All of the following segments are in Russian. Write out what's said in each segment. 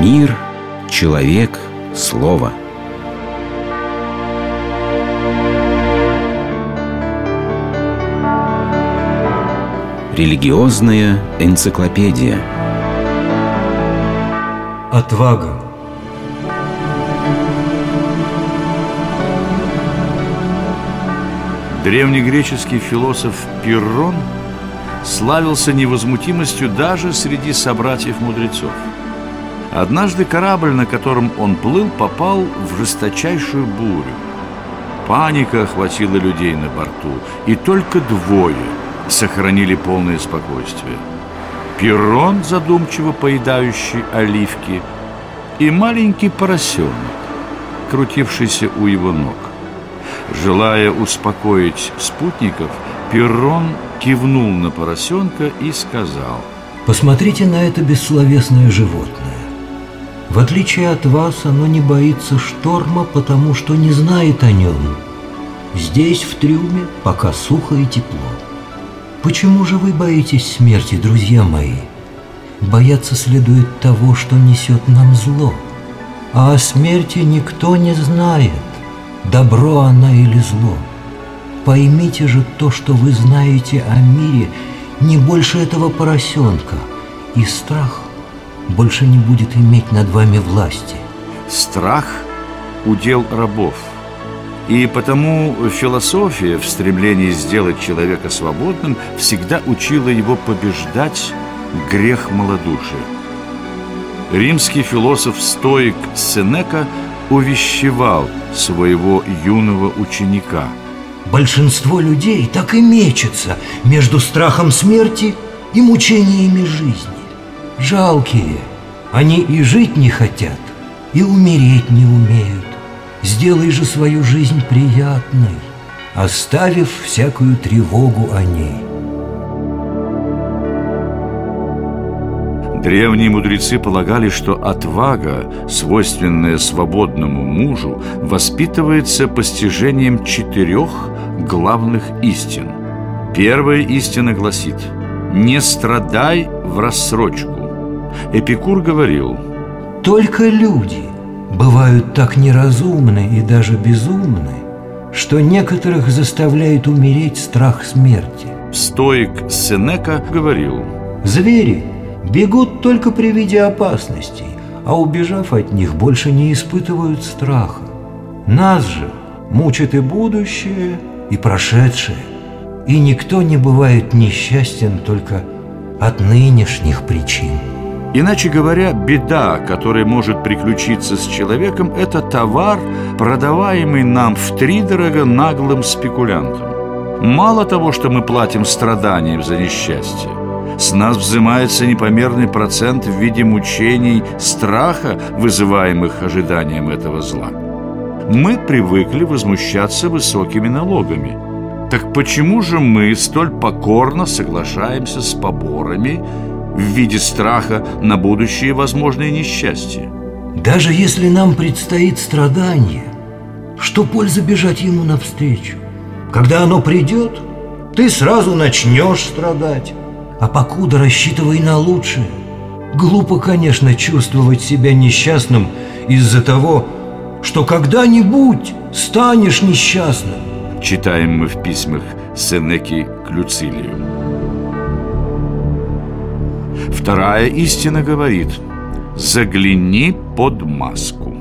Мир, человек, слово. Религиозная энциклопедия. Отвага. Древнегреческий философ Пиррон славился невозмутимостью даже среди собратьев-мудрецов. Однажды корабль, на котором он плыл, попал в жесточайшую бурю. Паника охватила людей на борту, и только двое сохранили полное спокойствие. Пирон, задумчиво поедающий оливки, и маленький поросенок, крутившийся у его ног. Желая успокоить спутников, Перрон кивнул на поросенка и сказал Посмотрите на это бессловесное животное В отличие от вас, оно не боится шторма, потому что не знает о нем Здесь, в трюме, пока сухо и тепло Почему же вы боитесь смерти, друзья мои? Бояться следует того, что несет нам зло А о смерти никто не знает добро она или зло. Поймите же то, что вы знаете о мире, не больше этого поросенка, и страх больше не будет иметь над вами власти. Страх – удел рабов. И потому философия в стремлении сделать человека свободным всегда учила его побеждать грех малодушия. Римский философ-стоик Сенека – увещевал своего юного ученика. Большинство людей так и мечется между страхом смерти и мучениями жизни. Жалкие, они и жить не хотят, и умереть не умеют. Сделай же свою жизнь приятной, оставив всякую тревогу о ней. Древние мудрецы полагали, что отвага, свойственная свободному мужу, воспитывается постижением четырех главных истин. Первая истина гласит «Не страдай в рассрочку». Эпикур говорил «Только люди бывают так неразумны и даже безумны, что некоторых заставляет умереть страх смерти». Стоик Сенека говорил «Звери – бегут только при виде опасностей, а убежав от них, больше не испытывают страха. Нас же мучит и будущее, и прошедшее, и никто не бывает несчастен только от нынешних причин. Иначе говоря, беда, которая может приключиться с человеком, это товар, продаваемый нам в втридорого наглым спекулянтам. Мало того, что мы платим страданиям за несчастье, с нас взимается непомерный процент в виде мучений, страха, вызываемых ожиданием этого зла. Мы привыкли возмущаться высокими налогами. Так почему же мы столь покорно соглашаемся с поборами в виде страха на будущее возможные несчастья? Даже если нам предстоит страдание, что польза бежать ему навстречу? Когда оно придет, ты сразу начнешь страдать а покуда рассчитывай на лучшее. Глупо, конечно, чувствовать себя несчастным из-за того, что когда-нибудь станешь несчастным. Читаем мы в письмах Сенеки к Люцилию. Вторая истина говорит «Загляни под маску».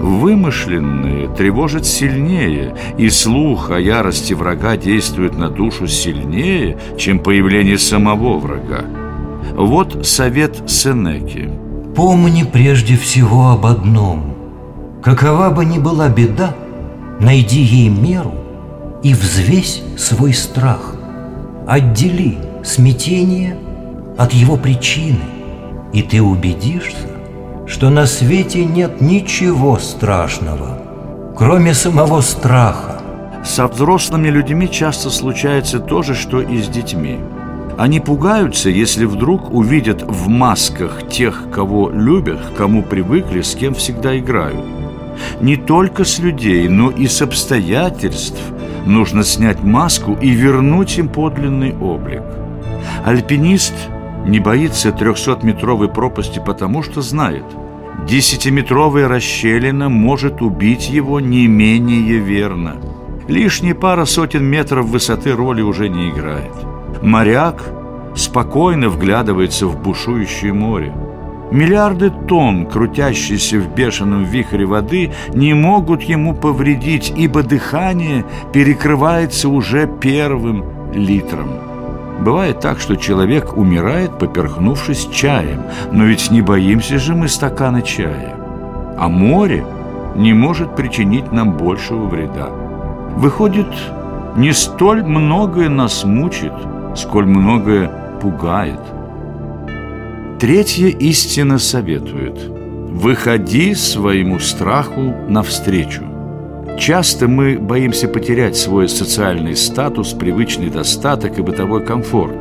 Вымышленные тревожат сильнее, и слух о ярости врага действует на душу сильнее, чем появление самого врага. Вот совет Сенеки. Помни прежде всего об одном. Какова бы ни была беда, найди ей меру и взвесь свой страх. Отдели смятение от его причины, и ты убедишься, что на свете нет ничего страшного, кроме самого страха. Со взрослыми людьми часто случается то же, что и с детьми. Они пугаются, если вдруг увидят в масках тех, кого любят, кому привыкли, с кем всегда играют. Не только с людей, но и с обстоятельств нужно снять маску и вернуть им подлинный облик. Альпинист – не боится 300-метровой пропасти, потому что знает, Десятиметровая расщелина может убить его не менее верно. Лишняя пара сотен метров высоты роли уже не играет. Моряк спокойно вглядывается в бушующее море. Миллиарды тонн, крутящиеся в бешеном вихре воды, не могут ему повредить, ибо дыхание перекрывается уже первым литром. Бывает так, что человек умирает, поперхнувшись чаем, но ведь не боимся же мы стакана чая. А море не может причинить нам большего вреда. Выходит, не столь многое нас мучит, сколь многое пугает – Третья истина советует «Выходи своему страху навстречу». Часто мы боимся потерять свой социальный статус, привычный достаток и бытовой комфорт.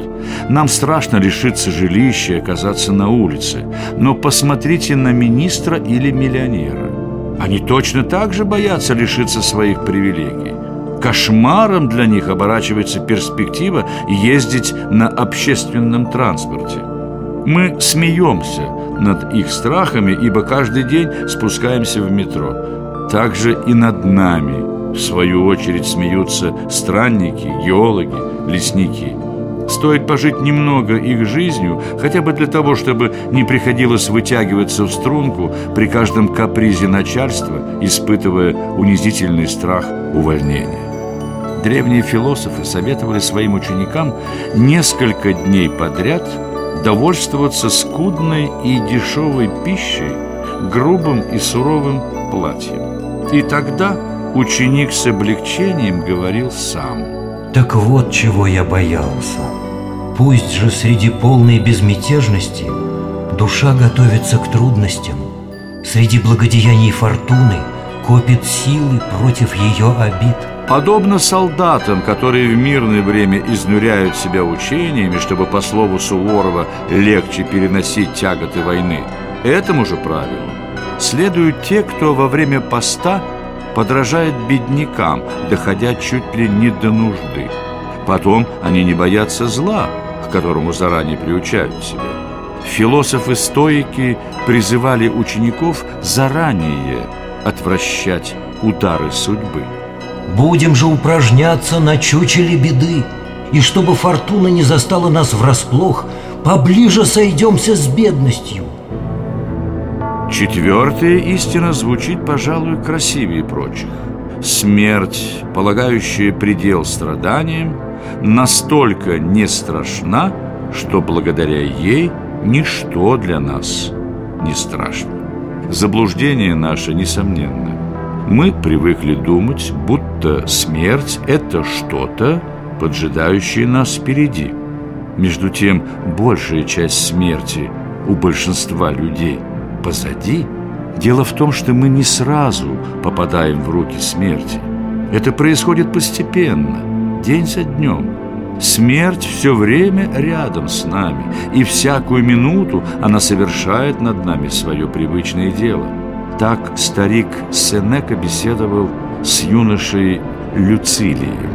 Нам страшно лишиться жилища и оказаться на улице. Но посмотрите на министра или миллионера. Они точно так же боятся лишиться своих привилегий. Кошмаром для них оборачивается перспектива ездить на общественном транспорте – мы смеемся над их страхами, ибо каждый день спускаемся в метро. Также и над нами, в свою очередь, смеются странники, геологи, лесники. Стоит пожить немного их жизнью, хотя бы для того, чтобы не приходилось вытягиваться в струнку при каждом капризе начальства, испытывая унизительный страх увольнения. Древние философы советовали своим ученикам несколько дней подряд – довольствоваться скудной и дешевой пищей, грубым и суровым платьем. И тогда ученик с облегчением говорил сам. Так вот чего я боялся. Пусть же среди полной безмятежности душа готовится к трудностям, среди благодеяний фортуны копит силы против ее обид – Подобно солдатам, которые в мирное время изнуряют себя учениями, чтобы, по слову Суворова, легче переносить тяготы войны, этому же правилу следуют те, кто во время поста подражает беднякам, доходя чуть ли не до нужды. Потом они не боятся зла, к которому заранее приучают себя. Философы-стоики призывали учеников заранее отвращать удары судьбы. Будем же упражняться на чучеле беды, И чтобы фортуна не застала нас врасплох, Поближе сойдемся с бедностью. Четвертая истина звучит, пожалуй, красивее прочих. Смерть, полагающая предел страданиям, настолько не страшна, что благодаря ей ничто для нас не страшно. Заблуждение наше, несомненно, мы привыкли думать, будто смерть – это что-то, поджидающее нас впереди. Между тем, большая часть смерти у большинства людей позади. Дело в том, что мы не сразу попадаем в руки смерти. Это происходит постепенно, день за днем. Смерть все время рядом с нами, и всякую минуту она совершает над нами свое привычное дело – так старик Сенека беседовал с юношей Люцилием.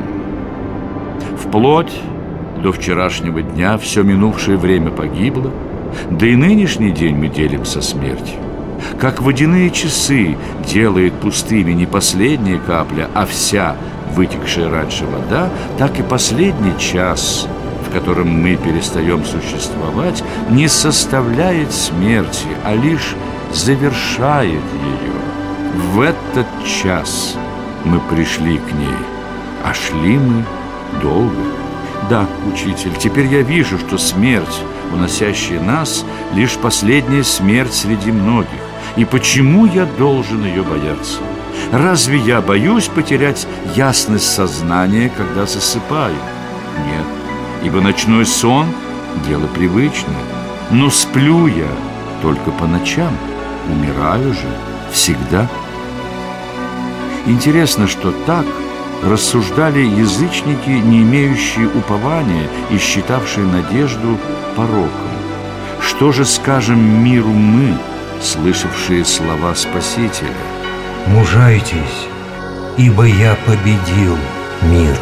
Вплоть до вчерашнего дня все минувшее время погибло, да и нынешний день мы делим со смертью. Как водяные часы делает пустыми не последняя капля, а вся вытекшая раньше вода, так и последний час, в котором мы перестаем существовать, не составляет смерти, а лишь завершает ее. В этот час мы пришли к ней, а шли мы долго. Да, учитель, теперь я вижу, что смерть, уносящая нас, лишь последняя смерть среди многих. И почему я должен ее бояться? Разве я боюсь потерять ясность сознания, когда засыпаю? Нет, ибо ночной сон – дело привычное. Но сплю я только по ночам – умираю же всегда. Интересно, что так рассуждали язычники, не имеющие упования и считавшие надежду пороком. Что же скажем миру мы, слышавшие слова Спасителя? Мужайтесь, ибо я победил мир.